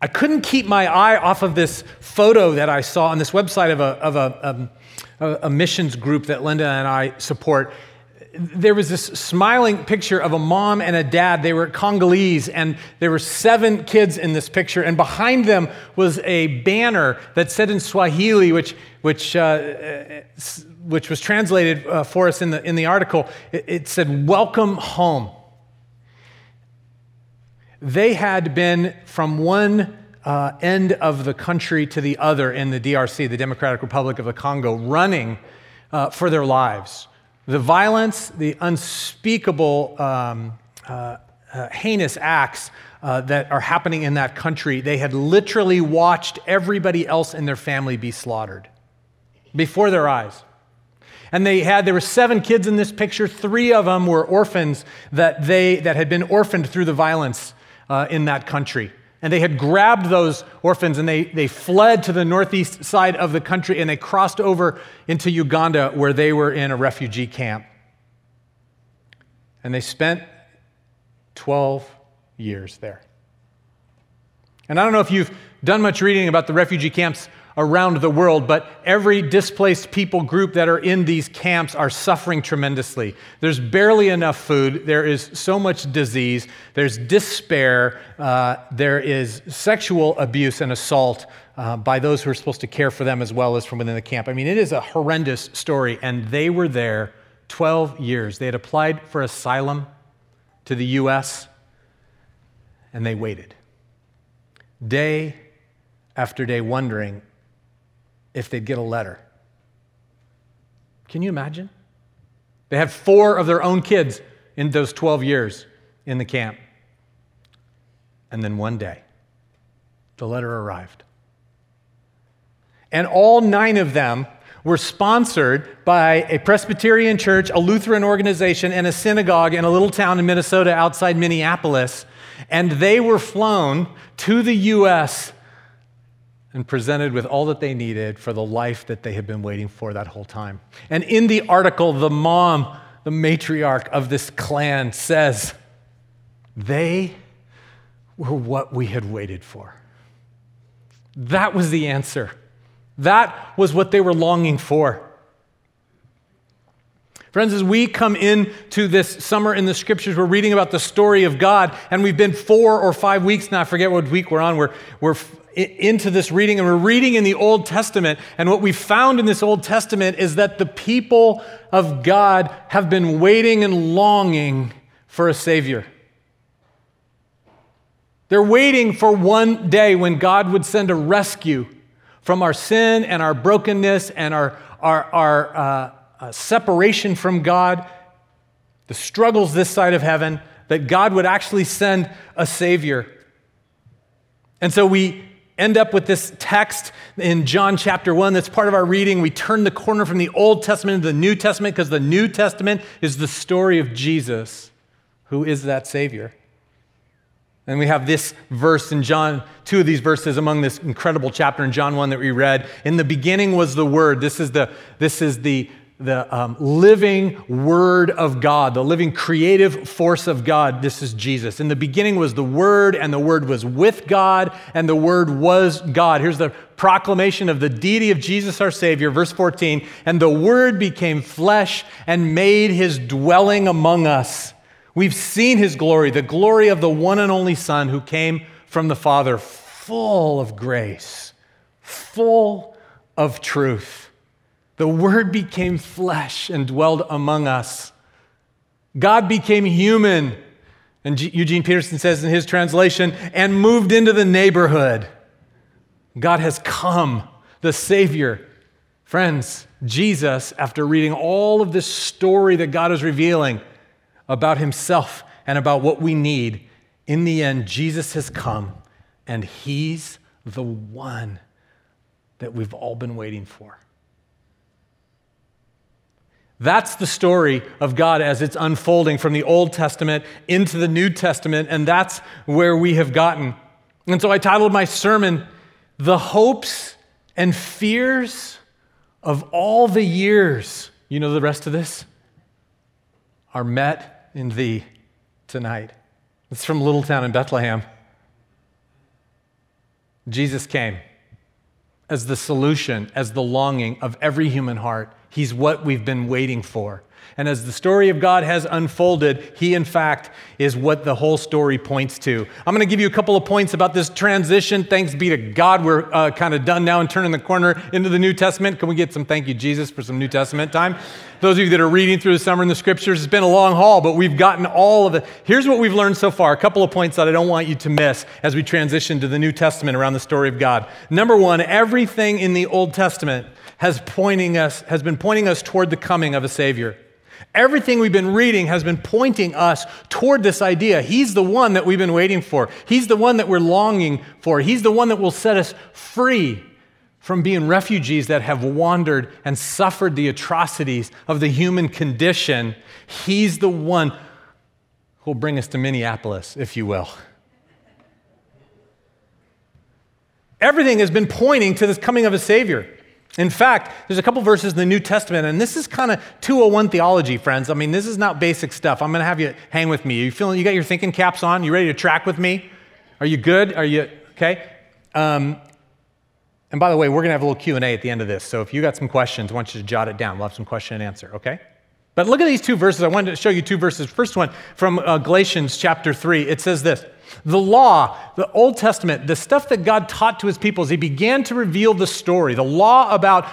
I couldn't keep my eye off of this photo that I saw on this website of a, of a, um, a, missions group that Linda and I support there was this smiling picture of a mom and a dad. They were Congolese, and there were seven kids in this picture. And behind them was a banner that said in Swahili, which, which, uh, which was translated uh, for us in the, in the article, it, it said, Welcome home. They had been from one uh, end of the country to the other in the DRC, the Democratic Republic of the Congo, running uh, for their lives. The violence, the unspeakable, um, uh, uh, heinous acts uh, that are happening in that country, they had literally watched everybody else in their family be slaughtered before their eyes. And they had, there were seven kids in this picture. Three of them were orphans that, they, that had been orphaned through the violence uh, in that country. And they had grabbed those orphans and they, they fled to the northeast side of the country and they crossed over into Uganda where they were in a refugee camp. And they spent 12 years there. And I don't know if you've done much reading about the refugee camps around the world, but every displaced people group that are in these camps are suffering tremendously. There's barely enough food, there is so much disease, there's despair, uh, there is sexual abuse and assault uh, by those who are supposed to care for them as well as from within the camp. I mean, it is a horrendous story, and they were there 12 years. They had applied for asylum to the U.S., and they waited. Day after day, wondering if they'd get a letter. Can you imagine? They had four of their own kids in those 12 years in the camp. And then one day, the letter arrived. And all nine of them were sponsored by a Presbyterian church, a Lutheran organization, and a synagogue in a little town in Minnesota outside Minneapolis. And they were flown to the U.S and presented with all that they needed for the life that they had been waiting for that whole time. And in the article, the mom, the matriarch of this clan, says, They were what we had waited for. That was the answer. That was what they were longing for. Friends, as we come into this summer in the scriptures, we're reading about the story of God, and we've been four or five weeks now, I forget what week we're on, we're, we're into this reading, and we're reading in the Old Testament. And what we found in this Old Testament is that the people of God have been waiting and longing for a Savior. They're waiting for one day when God would send a rescue from our sin and our brokenness and our, our, our uh, uh, separation from God, the struggles this side of heaven, that God would actually send a Savior. And so we end up with this text in John chapter 1 that's part of our reading. We turn the corner from the Old Testament to the New Testament because the New Testament is the story of Jesus, who is that Savior. And we have this verse in John, two of these verses among this incredible chapter in John 1 that we read. In the beginning was the Word. This is the, this is the the um, living Word of God, the living creative force of God. This is Jesus. In the beginning was the Word, and the Word was with God, and the Word was God. Here's the proclamation of the deity of Jesus our Savior, verse 14. And the Word became flesh and made his dwelling among us. We've seen his glory, the glory of the one and only Son who came from the Father, full of grace, full of truth. The Word became flesh and dwelled among us. God became human, and Eugene Peterson says in his translation, and moved into the neighborhood. God has come, the Savior. Friends, Jesus, after reading all of this story that God is revealing about Himself and about what we need, in the end, Jesus has come, and He's the one that we've all been waiting for. That's the story of God as it's unfolding from the Old Testament into the New Testament, and that's where we have gotten. And so I titled my sermon, The Hopes and Fears of All the Years. You know the rest of this? Are met in thee tonight. It's from Little Town in Bethlehem. Jesus came as the solution, as the longing of every human heart. He's what we've been waiting for. And as the story of God has unfolded, He, in fact, is what the whole story points to. I'm going to give you a couple of points about this transition. Thanks be to God, we're uh, kind of done now and turning the corner into the New Testament. Can we get some thank you, Jesus, for some New Testament time? Those of you that are reading through the summer in the scriptures, it's been a long haul, but we've gotten all of it. Here's what we've learned so far a couple of points that I don't want you to miss as we transition to the New Testament around the story of God. Number one, everything in the Old Testament has, pointing us, has been pointing us toward the coming of a Savior. Everything we've been reading has been pointing us toward this idea. He's the one that we've been waiting for. He's the one that we're longing for. He's the one that will set us free from being refugees that have wandered and suffered the atrocities of the human condition. He's the one who will bring us to Minneapolis, if you will. Everything has been pointing to this coming of a Savior. In fact, there's a couple verses in the New Testament, and this is kind of 201 theology, friends. I mean, this is not basic stuff. I'm going to have you hang with me. You feeling, you got your thinking caps on? You ready to track with me? Are you good? Are you, okay? Um, and by the way, we're going to have a little Q&A at the end of this. So if you got some questions, I want you to jot it down. We'll have some question and answer, okay? But look at these two verses. I wanted to show you two verses. First one from uh, Galatians chapter 3. It says this. The law, the Old Testament, the stuff that God taught to his people as he began to reveal the story, the law about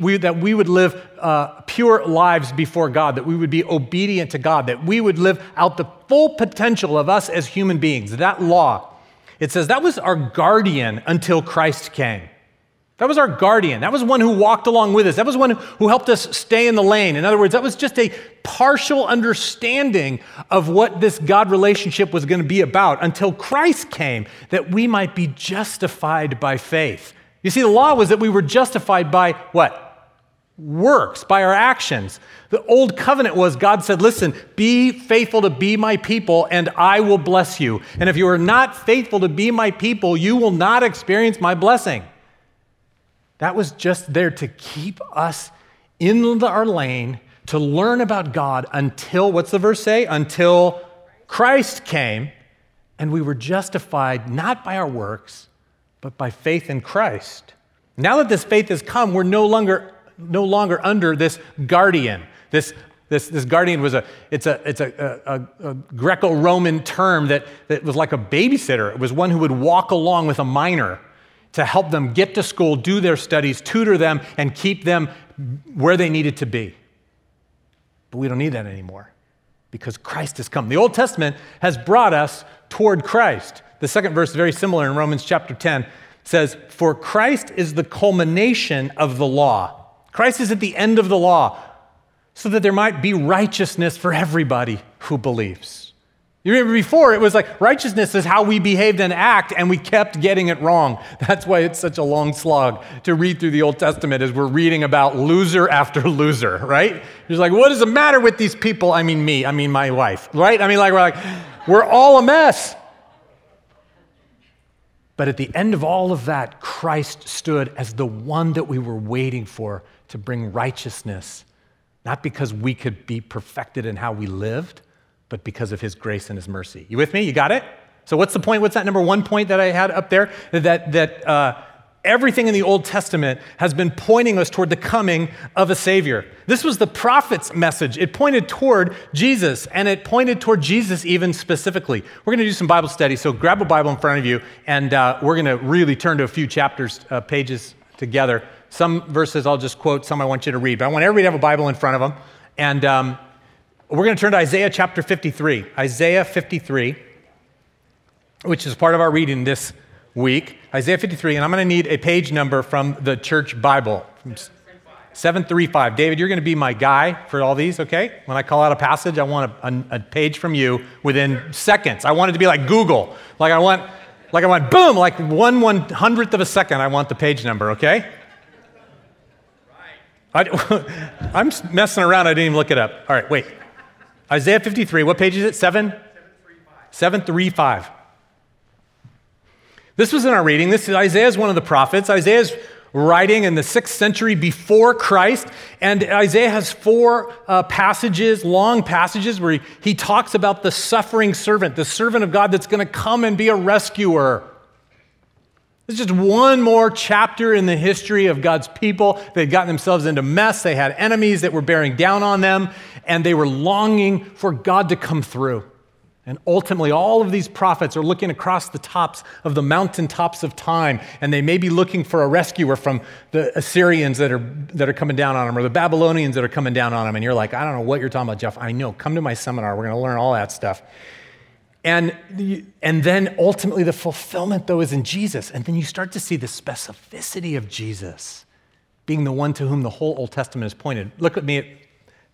we, that we would live uh, pure lives before God, that we would be obedient to God, that we would live out the full potential of us as human beings. That law, it says that was our guardian until Christ came. That was our guardian. That was one who walked along with us. That was one who helped us stay in the lane. In other words, that was just a partial understanding of what this God relationship was going to be about until Christ came, that we might be justified by faith. You see, the law was that we were justified by what? Works, by our actions. The old covenant was God said, Listen, be faithful to be my people, and I will bless you. And if you are not faithful to be my people, you will not experience my blessing. That was just there to keep us in our lane to learn about God until, what's the verse say? Until Christ came and we were justified not by our works, but by faith in Christ. Now that this faith has come, we're no longer, no longer under this guardian. This, this, this guardian was a, it's a, it's a, a, a Greco-Roman term that, that was like a babysitter. It was one who would walk along with a minor to help them get to school, do their studies, tutor them, and keep them where they needed to be. But we don't need that anymore because Christ has come. The Old Testament has brought us toward Christ. The second verse very similar in Romans chapter 10 says, For Christ is the culmination of the law. Christ is at the end of the law, so that there might be righteousness for everybody who believes. You remember before, it was like righteousness is how we behaved and act, and we kept getting it wrong. That's why it's such a long slog to read through the Old Testament as we're reading about loser after loser, right? You're like, what is the matter with these people? I mean, me, I mean, my wife, right? I mean, like, we're like, we're all a mess. But at the end of all of that, Christ stood as the one that we were waiting for to bring righteousness, not because we could be perfected in how we lived but because of his grace and his mercy. You with me? You got it? So, what's the point? What's that number one point that I had up there? That, that uh, everything in the Old Testament has been pointing us toward the coming of a Savior. This was the prophet's message. It pointed toward Jesus, and it pointed toward Jesus even specifically. We're going to do some Bible study, so grab a Bible in front of you, and uh, we're going to really turn to a few chapters, uh, pages together. Some verses I'll just quote, some I want you to read, but I want everybody to have a Bible in front of them. And um, we're going to turn to Isaiah chapter 53. Isaiah 53, which is part of our reading this week. Isaiah 53, and I'm going to need a page number from the church Bible. 735. David, you're going to be my guy for all these, okay? When I call out a passage, I want a, a, a, page from you within seconds. I want it to be like Google. Like I want, like I want, boom, like one one hundredth of a second, I want the page number, okay? I, I'm messing around. I didn't even look it up. All right, wait. Isaiah 53, what page is it? 7? 735. 735. This was in our reading. This is Isaiah is one of the prophets. Isaiah's writing in the sixth century before Christ. And Isaiah has four uh, passages, long passages, where he, he talks about the suffering servant, the servant of God that's going to come and be a rescuer. It's just one more chapter in the history of God's people. They'd gotten themselves into mess. They had enemies that were bearing down on them, and they were longing for God to come through. And ultimately, all of these prophets are looking across the tops of the mountaintops of time, and they may be looking for a rescuer from the Assyrians that are, that are coming down on them or the Babylonians that are coming down on them. And you're like, I don't know what you're talking about, Jeff. I know. Come to my seminar. We're going to learn all that stuff. And, and then ultimately, the fulfillment, though, is in Jesus. And then you start to see the specificity of Jesus being the one to whom the whole Old Testament is pointed. Look at me at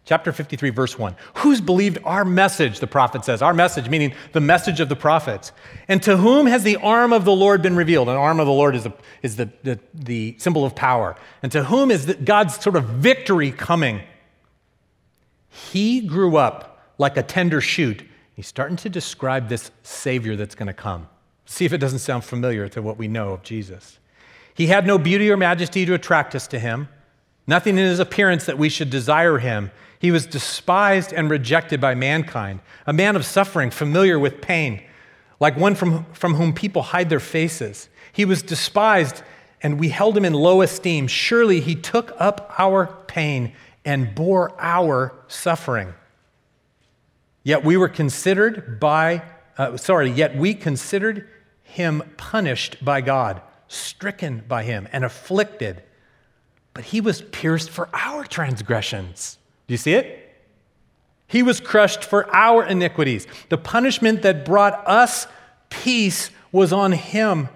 Chapter 53, verse 1. Who's believed our message, the prophet says? Our message, meaning the message of the prophets. And to whom has the arm of the Lord been revealed? An arm of the Lord is, a, is the, the, the symbol of power. And to whom is the, God's sort of victory coming? He grew up like a tender shoot. He's starting to describe this Savior that's going to come. See if it doesn't sound familiar to what we know of Jesus. He had no beauty or majesty to attract us to him, nothing in his appearance that we should desire him. He was despised and rejected by mankind, a man of suffering, familiar with pain, like one from, from whom people hide their faces. He was despised, and we held him in low esteem. Surely he took up our pain and bore our suffering. Yet we were considered by, uh, sorry, yet we considered him punished by God, stricken by him, and afflicted. But he was pierced for our transgressions do you see it? He was crushed for our iniquities. The punishment that brought us peace was on him.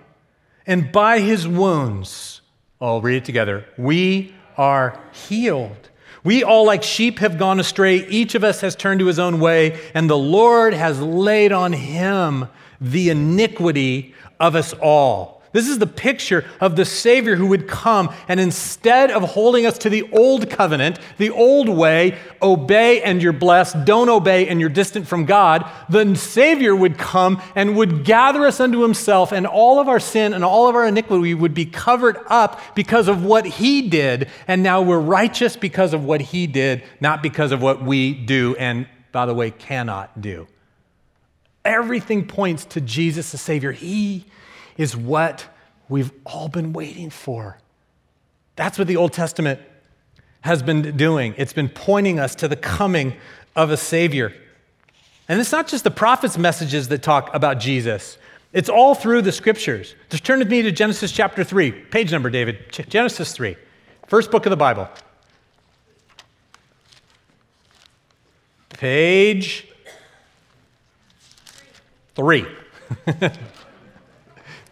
And by his wounds, I'll read it together, we are healed. We all, like sheep, have gone astray. Each of us has turned to his own way, and the Lord has laid on him the iniquity of us all. This is the picture of the Savior who would come and instead of holding us to the old covenant, the old way, obey and you're blessed, don't obey and you're distant from God, the Savior would come and would gather us unto himself, and all of our sin and all of our iniquity would be covered up because of what he did. And now we're righteous because of what he did, not because of what we do and, by the way, cannot do. Everything points to Jesus the Savior. He is what we've all been waiting for. That's what the Old Testament has been doing. It's been pointing us to the coming of a Savior. And it's not just the prophets' messages that talk about Jesus, it's all through the scriptures. Just turn with me to Genesis chapter 3. Page number, David. Genesis 3, first book of the Bible. Page 3.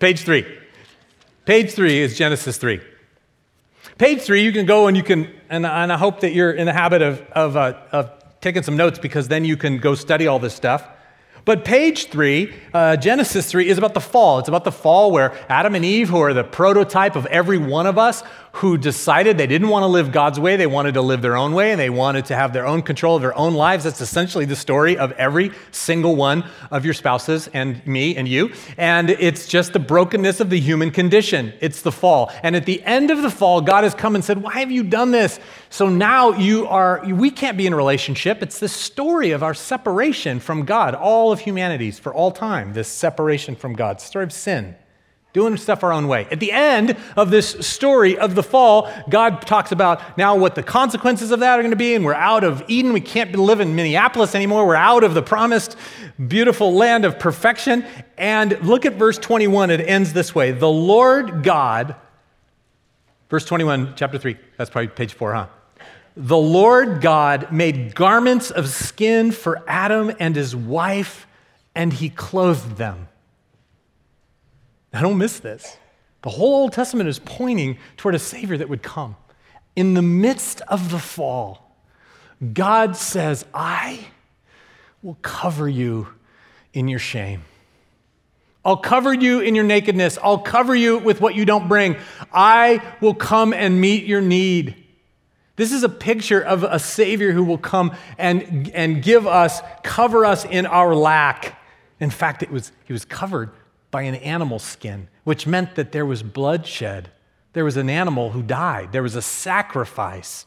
Page three. Page three is Genesis 3. Page three, you can go and you can, and, and I hope that you're in the habit of, of, uh, of taking some notes because then you can go study all this stuff. But page three, uh, Genesis 3, is about the fall. It's about the fall where Adam and Eve, who are the prototype of every one of us, who decided they didn't want to live God's way, they wanted to live their own way, and they wanted to have their own control of their own lives. That's essentially the story of every single one of your spouses and me and you. And it's just the brokenness of the human condition. It's the fall. And at the end of the fall, God has come and said, Why have you done this? So now you are, we can't be in a relationship. It's the story of our separation from God, all of humanity's for all time, this separation from God, story of sin doing stuff our own way. At the end of this story of the fall, God talks about now what the consequences of that are going to be, and we're out of Eden. We can't live in Minneapolis anymore. We're out of the promised beautiful land of perfection. And look at verse 21. It ends this way The Lord God, verse 21, chapter 3, that's probably page 4, huh? The Lord God made garments of skin for Adam and his wife, and he clothed them. Now, don't miss this. The whole Old Testament is pointing toward a Savior that would come. In the midst of the fall, God says, I will cover you in your shame. I'll cover you in your nakedness. I'll cover you with what you don't bring. I will come and meet your need. This is a picture of a Savior who will come and, and give us, cover us in our lack. In fact, it was, he was covered by an animal skin, which meant that there was bloodshed. There was an animal who died. There was a sacrifice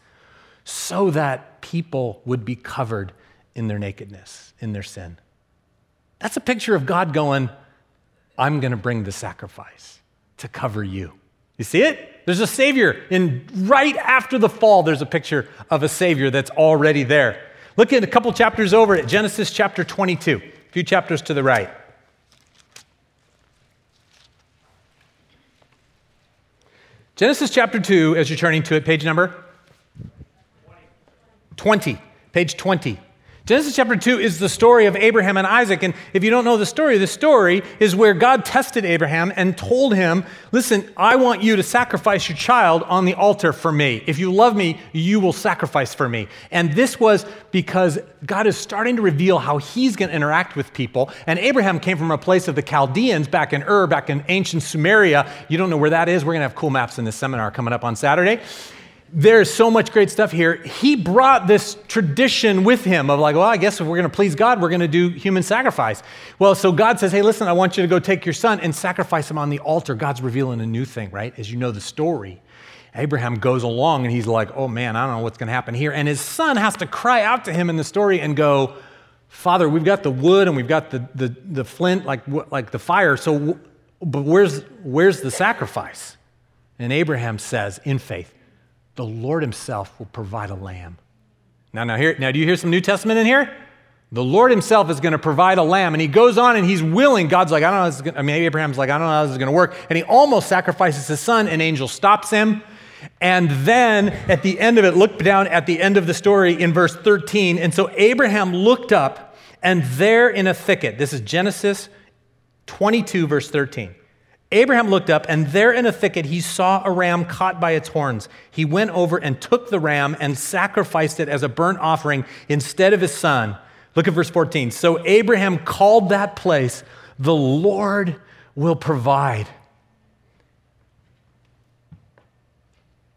so that people would be covered in their nakedness, in their sin. That's a picture of God going, I'm going to bring the sacrifice. to cover you. You see it? There's a Savior. And right after the fall, there's a picture of a Savior that's already there. Look at a couple chapters over at Genesis chapter 22, a few chapters to the right. Genesis chapter 2, as you're turning to it, page number 20. Page 20. Genesis chapter 2 is the story of Abraham and Isaac. And if you don't know the story, the story is where God tested Abraham and told him, Listen, I want you to sacrifice your child on the altar for me. If you love me, you will sacrifice for me. And this was because God is starting to reveal how he's going to interact with people. And Abraham came from a place of the Chaldeans back in Ur, back in ancient Sumeria. You don't know where that is. We're going to have cool maps in this seminar coming up on Saturday there's so much great stuff here. He brought this tradition with him of like, well, I guess if we're going to please God, we're going to do human sacrifice. Well, so God says, hey, listen, I want you to go take your son and sacrifice him on the altar. God's revealing a new thing, right? As you know the story. Abraham goes along and he's like, oh man, I don't know what's going to happen here. And his son has to cry out to him in the story and go, Father, we've got the wood and we've got the, the, the flint, like, like the fire. So, but where's, where's the sacrifice? And Abraham says, in faith, the Lord Himself will provide a lamb. Now, now, here, now, do you hear some New Testament in here? The Lord Himself is going to provide a lamb, and He goes on and He's willing. God's like, I don't know. This is gonna, I mean, Abraham's like, I don't know how this is going to work, and he almost sacrifices his son. An angel stops him, and then at the end of it, look down at the end of the story in verse 13. And so Abraham looked up, and there in a thicket. This is Genesis 22, verse 13. Abraham looked up, and there in a thicket he saw a ram caught by its horns. He went over and took the ram and sacrificed it as a burnt offering instead of his son. Look at verse 14. So Abraham called that place, The Lord will provide.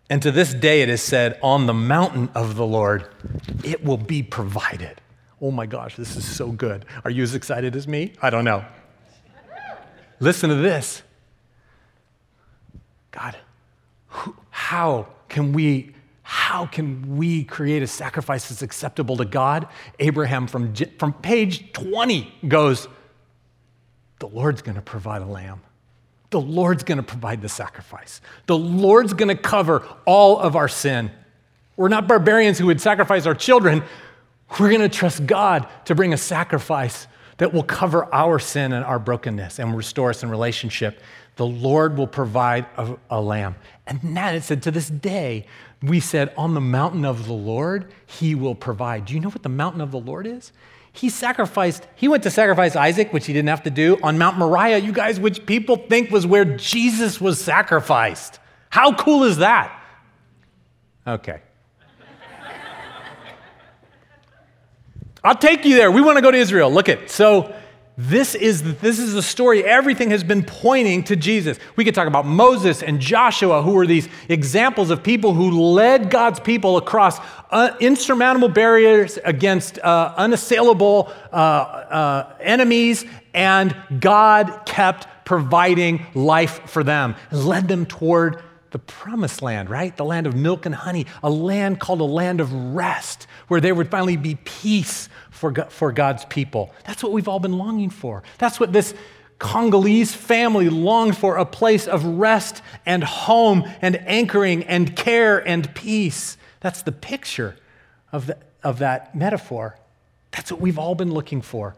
And to this day it is said, On the mountain of the Lord it will be provided. Oh my gosh, this is so good. Are you as excited as me? I don't know. Listen to this. God, how can we how can we create a sacrifice that's acceptable to God? Abraham from, from page 20 goes, The Lord's going to provide a lamb. The Lord's going to provide the sacrifice. The Lord's going to cover all of our sin. We're not barbarians who would sacrifice our children. We're going to trust God to bring a sacrifice that will cover our sin and our brokenness and restore us in relationship the Lord will provide a, a, lamb. And then it said, to this day, we said, on the mountain of the Lord, he will provide. Do you know what the mountain of the Lord is? He sacrificed, he went to sacrifice Isaac, which he didn't have to do, on Mount Moriah, you guys, which people think was where Jesus was sacrificed. How cool is that? Okay. I'll take you there. We want to go to Israel. Look at so this is, this is the story. Everything has been pointing to Jesus. We could talk about Moses and Joshua, who were these examples of people who led God's people across uh, insurmountable barriers against uh, unassailable uh, uh enemies, and God kept providing life for them led them toward the promised land, right? The land of milk and honey, a land called a land of rest, where there would finally be peace for, for God's people. That's what we've all been longing for. That's what this Congolese family longed for a place of rest and home and anchoring and care and peace. That's the picture of, the, of that metaphor. That's what we've all been looking for.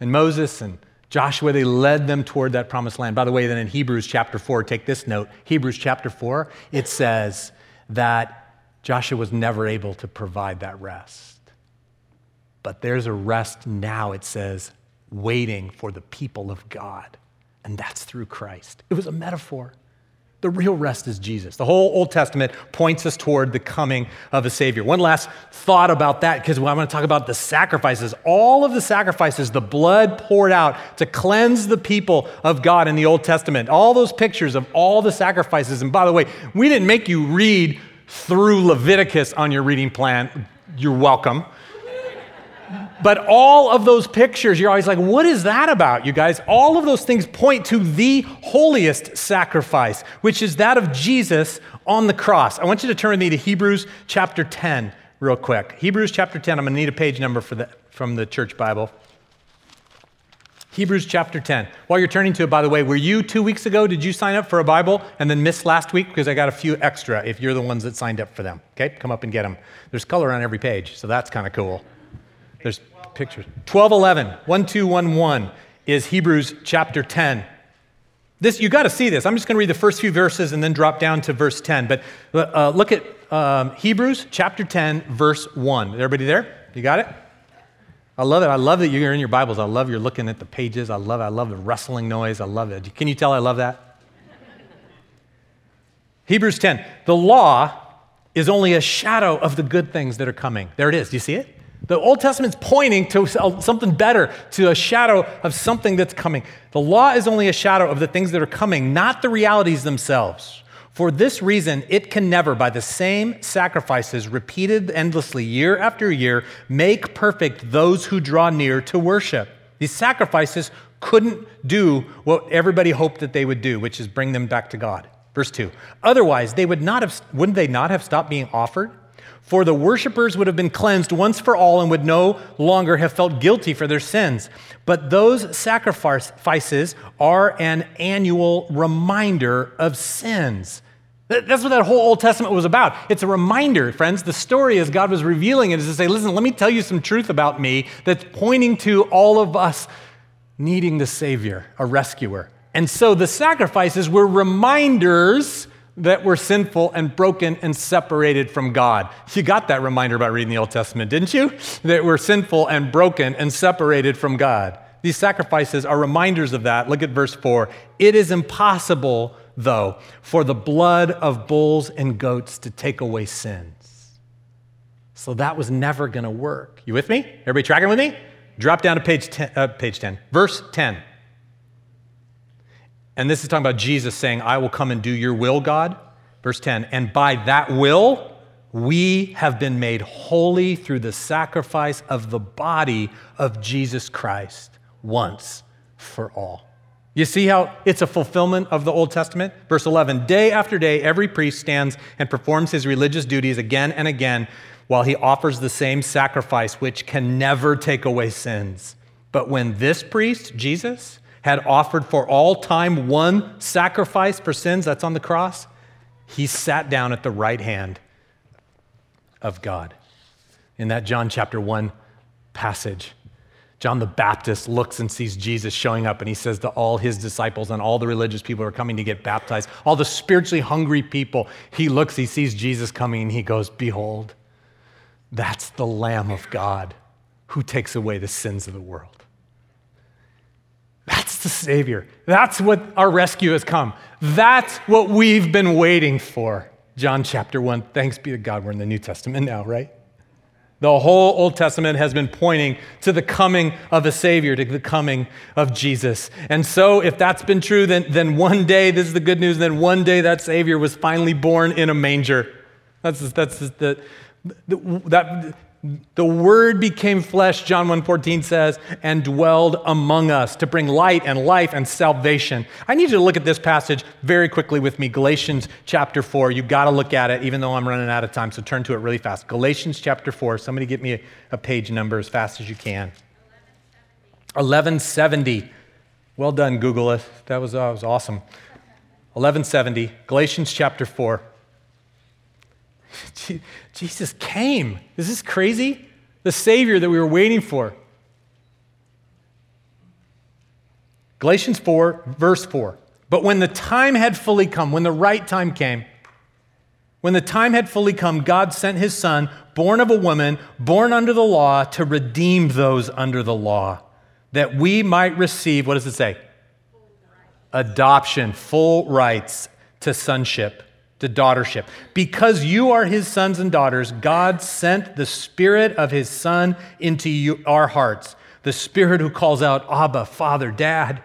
And Moses and Joshua, they led them toward that promised land. By the way, then in Hebrews chapter 4, take this note Hebrews chapter 4, it says that Joshua was never able to provide that rest. But there's a rest now, it says, waiting for the people of God. And that's through Christ. It was a metaphor. The real rest is Jesus. The whole Old Testament points us toward the coming of a Savior. One last thought about that, because I'm going to talk about the sacrifices. All of the sacrifices, the blood poured out to cleanse the people of God in the Old Testament, all those pictures of all the sacrifices. And by the way, we didn't make you read through Leviticus on your reading plan. You're welcome. But all of those pictures, you're always like, what is that about, you guys? All of those things point to the holiest sacrifice, which is that of Jesus on the cross. I want you to turn with me to Hebrews chapter 10 real quick. Hebrews chapter 10, I'm going to need a page number for the, from the church Bible. Hebrews chapter 10. While you're turning to it, by the way, were you two weeks ago, did you sign up for a Bible and then miss last week? Because I got a few extra if you're the ones that signed up for them. Okay, come up and get them. There's color on every page, so that's kind of cool. There's pictures. 1211, 1211 is Hebrews chapter 10. This, you got to see this. I'm just going to read the first few verses and then drop down to verse 10. But uh, look at um, Hebrews chapter 10, verse 1. Everybody there? You got it? I love it. I love that you're in your Bibles. I love you're looking at the pages. I love it. I love the rustling noise. I love it. Can you tell I love that? Hebrews 10. The law is only a shadow of the good things that are coming. There it is. Do you see it? The Old Testament's pointing to something better, to a shadow of something that's coming. The law is only a shadow of the things that are coming, not the realities themselves. For this reason, it can never, by the same sacrifices repeated endlessly year after year, make perfect those who draw near to worship. These sacrifices couldn't do what everybody hoped that they would do, which is bring them back to God. Verse 2. Otherwise, they would not have, wouldn't they not have stopped being offered? For the worshippers would have been cleansed once for all and would no longer have felt guilty for their sins. But those sacrifices are an annual reminder of sins. That's what that whole Old Testament was about. It's a reminder, friends. The story, as God was revealing it, is to say, listen, let me tell you some truth about me that's pointing to all of us needing the Savior, a rescuer. And so the sacrifices were reminders that we're sinful and broken and separated from God. You got that reminder by reading the Old Testament, didn't you? That we're sinful and broken and separated from God. These sacrifices are reminders of that. Look at verse 4. It is impossible, though, for the blood of bulls and goats to take away sins. So that was never going to work. You with me? Everybody tracking with me? Drop down to page 10, uh, page 10, verse 10. And this is talking about Jesus saying, I will come and do your will, God. Verse 10, and by that will, we have been made holy through the sacrifice of the body of Jesus Christ once for all. You see how it's a fulfillment of the Old Testament? Verse 11 Day after day, every priest stands and performs his religious duties again and again while he offers the same sacrifice, which can never take away sins. But when this priest, Jesus, had offered for all time one sacrifice for sins, that's on the cross, he sat down at the right hand of God. In that John chapter 1 passage, John the Baptist looks and sees Jesus showing up, and he says to all his disciples and all the religious people who are coming to get baptized, all the spiritually hungry people, he looks, he sees Jesus coming, and he goes, Behold, that's the Lamb of God who takes away the sins of the world. The Savior. That's what our rescue has come. That's what we've been waiting for. John chapter 1. Thanks be to God, we're in the New Testament now, right? The whole Old Testament has been pointing to the coming of a Savior, to the coming of Jesus. And so, if that's been true, then, then one day, this is the good news, then one day that Savior was finally born in a manger. That's, that's the, the, that, the word became flesh, John 1:14 says, and dwelled among us to bring light and life and salvation. I need you to look at this passage very quickly with me. Galatians chapter 4. You've got to look at it, even though I'm running out of time, so turn to it really fast. Galatians chapter 4. Somebody get me a, a page number as fast as you can. 1170. Well done, Google. That was, uh, that was awesome. 1170, Galatians chapter 4. Jesus came. Is this crazy? The Savior that we were waiting for. Galatians 4, verse 4. But when the time had fully come, when the right time came, when the time had fully come, God sent his Son, born of a woman, born under the law, to redeem those under the law, that we might receive, what does it say? Adoption, full rights to sonship to daughtership. Because you are his sons and daughters, God sent the Spirit of his Son into you, our hearts, the Spirit who calls out, Abba, Father, Dad.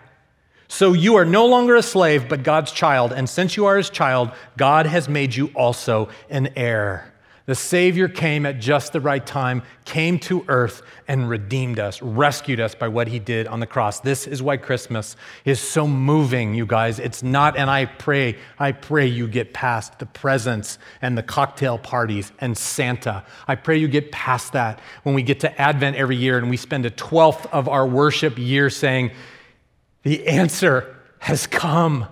So you are no longer a slave, but God's child. And since you are his child, God has made you also an heir. The Savior came at just the right time, came to earth, and redeemed us, rescued us by what He did on the cross. This is why Christmas is so moving, you guys. It's not, and I pray, I pray you get past the presents and the cocktail parties and Santa. I pray you get past that when we get to Advent every year and we spend a twelfth of our worship year saying, The answer has come.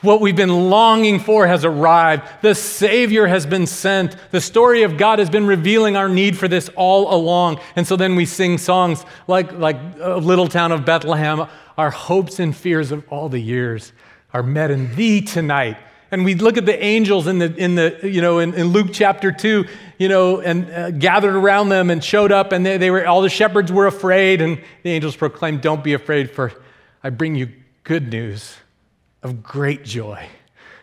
What we've been longing for has arrived. The Savior has been sent. The story of God has been revealing our need for this all along. And so then we sing songs like, like Little Town of Bethlehem. Our hopes and fears of all the years are met in Thee tonight. And we look at the angels in the, in the you know, in, in Luke chapter 2, you know, and uh, gathered around them and showed up, and they, they were, all the shepherds were afraid, and the angels proclaimed, Don't be afraid, for I bring you good news of great joy.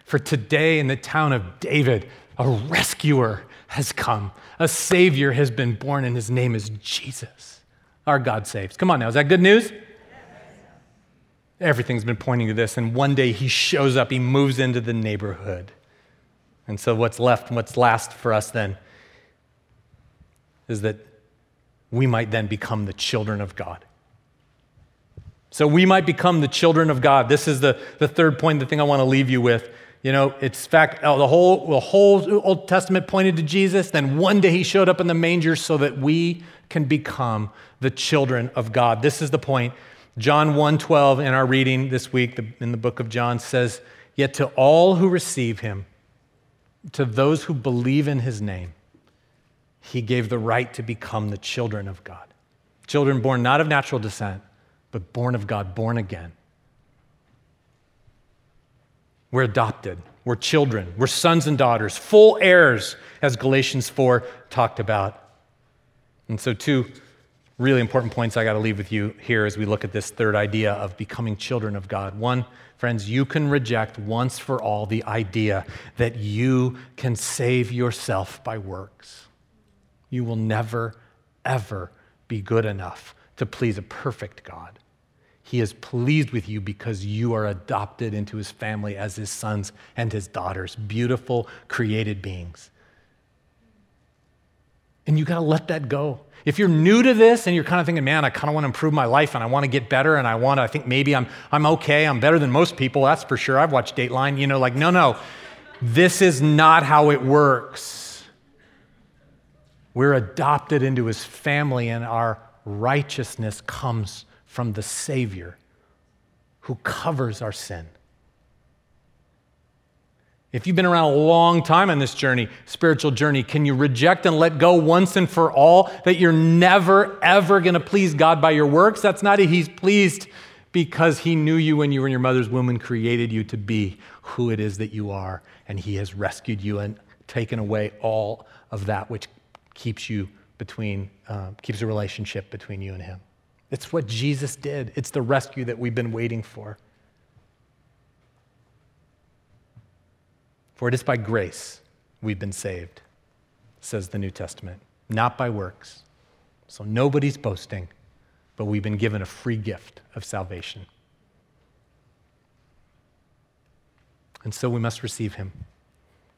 For today in the town of David, a rescuer has come, a savior has been born, and his name is Jesus. Our God saves. Come on now, is that good news? Everything's been pointing to this, and one day he shows up, he moves into the neighborhood. And so, what's left, what's last for us then, is that we might then become the children of God. So, we might become the children of God. This is the, the third point, the thing I want to leave you with. You know, it's fact, uh, the whole, the whole Old Testament pointed to Jesus. Then one day he showed up in the manger so that we can become the children of God. This is the point John 1:12 in our reading this week in the book of John says, "Yet to all who receive him, to those who believe in his name, he gave the right to become the children of God. Children born not of natural descent, but born of God, born again. We're adopted. We're children. We're sons and daughters, full heirs, as Galatians 4 talked about. And so, two really important points I got to leave with you here as we look at this third idea of becoming children of God. One, friends, you can reject once for all the idea that you can save yourself by works. You will never, ever be good enough to please a perfect God. He is pleased with you because you are adopted into his family as his sons and his daughters, beautiful created beings. And you got to let that go. If you're new to this and you're kind of thinking, man, I kind of want to improve my life and I want to get better and I want to, I think maybe I'm, I'm okay, I'm better than most people, that's for sure. I've watched Dateline, you know, like, no, no, this is not how it works. We're adopted into his family and our righteousness comes from the Savior who covers our sin. If you've been around a long time on this journey, spiritual journey, can you reject and let go once and for all that you're never, ever going to please God by your works? That's not it. He's pleased because He knew you when you were in your mother's womb and created you to be who it is that you are. And He has rescued you and taken away all of that which keeps you between, uh, keeps a relationship between you and Him. It's what Jesus did, it's the rescue that we've been waiting for. For it is by grace we've been saved, says the New Testament, not by works. So nobody's boasting, but we've been given a free gift of salvation. And so we must receive him.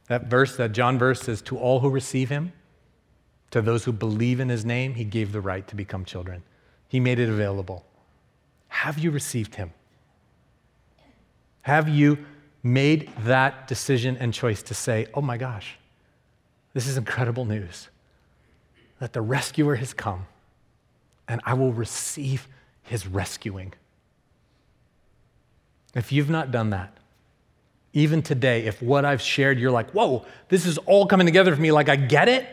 That verse, that John verse says, To all who receive him, to those who believe in his name, he gave the right to become children. He made it available. Have you received him? Have you made that decision and choice to say, oh my gosh, this is incredible news that the rescuer has come and I will receive his rescuing. If you've not done that, even today, if what I've shared, you're like, whoa, this is all coming together for me, like I get it.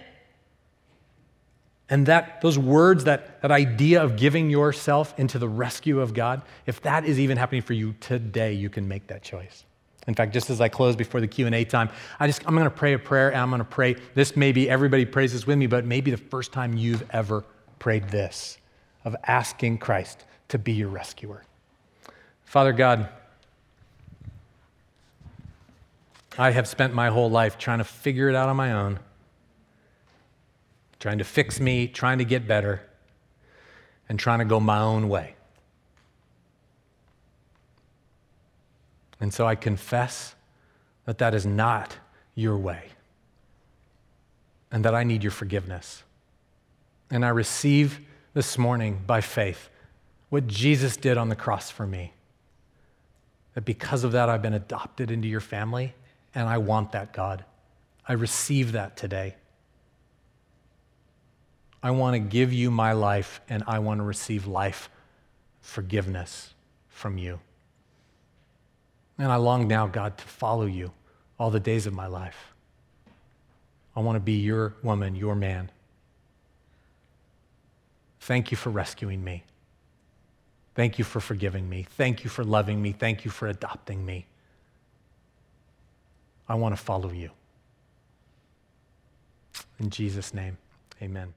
And that those words, that, that idea of giving yourself into the rescue of God, if that is even happening for you today, you can make that choice. In fact, just as I close before the Q&A time, I just, I'm going to pray a prayer and I'm going to pray. This maybe everybody prays this with me, but maybe the first time you've ever prayed this of asking Christ to be your rescuer. Father God, I have spent my whole life trying to figure it out on my own, trying to fix me, trying to get better, and trying to go my own way. And so I confess that that is not your way and that I need your forgiveness. And I receive this morning by faith what Jesus did on the cross for me. That because of that, I've been adopted into your family, and I want that, God. I receive that today. I want to give you my life, and I want to receive life, forgiveness, from you. And I long now, God, to follow you all the days of my life. I want to be your woman, your man. Thank you for rescuing me. Thank you for forgiving me. Thank you for loving me. Thank you for adopting me. I want to follow you. In Jesus' name, amen.